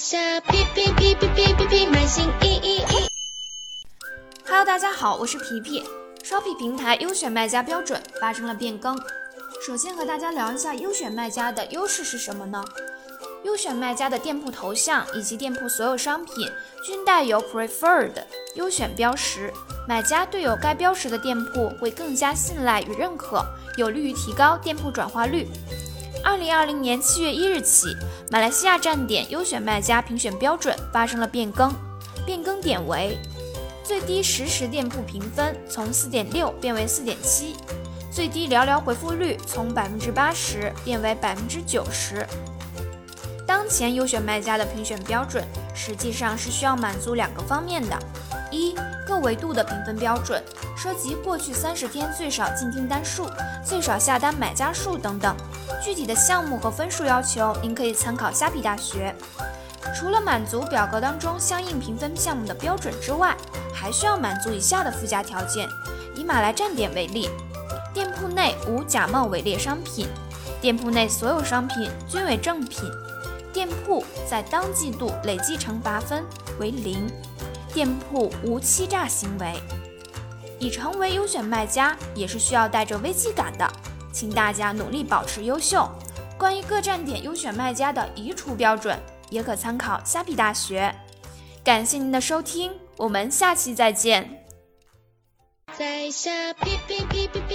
下皮皮皮皮皮皮皮，满心意意意。Hello，大家好，我是皮皮。Shoppe 平台优选卖家标准发生了变更。首先和大家聊一下优选卖家的优势是什么呢？优选卖家的店铺头像以及店铺所有商品均带有 Preferred 优选标识，买家对有该标识的店铺会更加信赖与认可，有利于提高店铺转化率。二零二零年七月一日起，马来西亚站点优选卖家评选标准发生了变更，变更点为：最低实时店铺评分从四点六变为四点七，最低聊聊回复率从百分之八十变为百分之九十。前优选卖家的评选标准实际上是需要满足两个方面的：一、各维度的评分标准，涉及过去三十天最少进订单数、最少下单买家数等等。具体的项目和分数要求，您可以参考虾皮大学。除了满足表格当中相应评分项目的标准之外，还需要满足以下的附加条件。以马来站点为例，店铺内无假冒伪劣商品，店铺内所有商品均为正品。店铺在当季度累计惩罚分为零，店铺无欺诈行为。已成为优选卖家也是需要带着危机感的，请大家努力保持优秀。关于各站点优选卖家的移除标准，也可参考虾皮大学。感谢您的收听，我们下期再见。在下皮皮皮皮皮皮皮。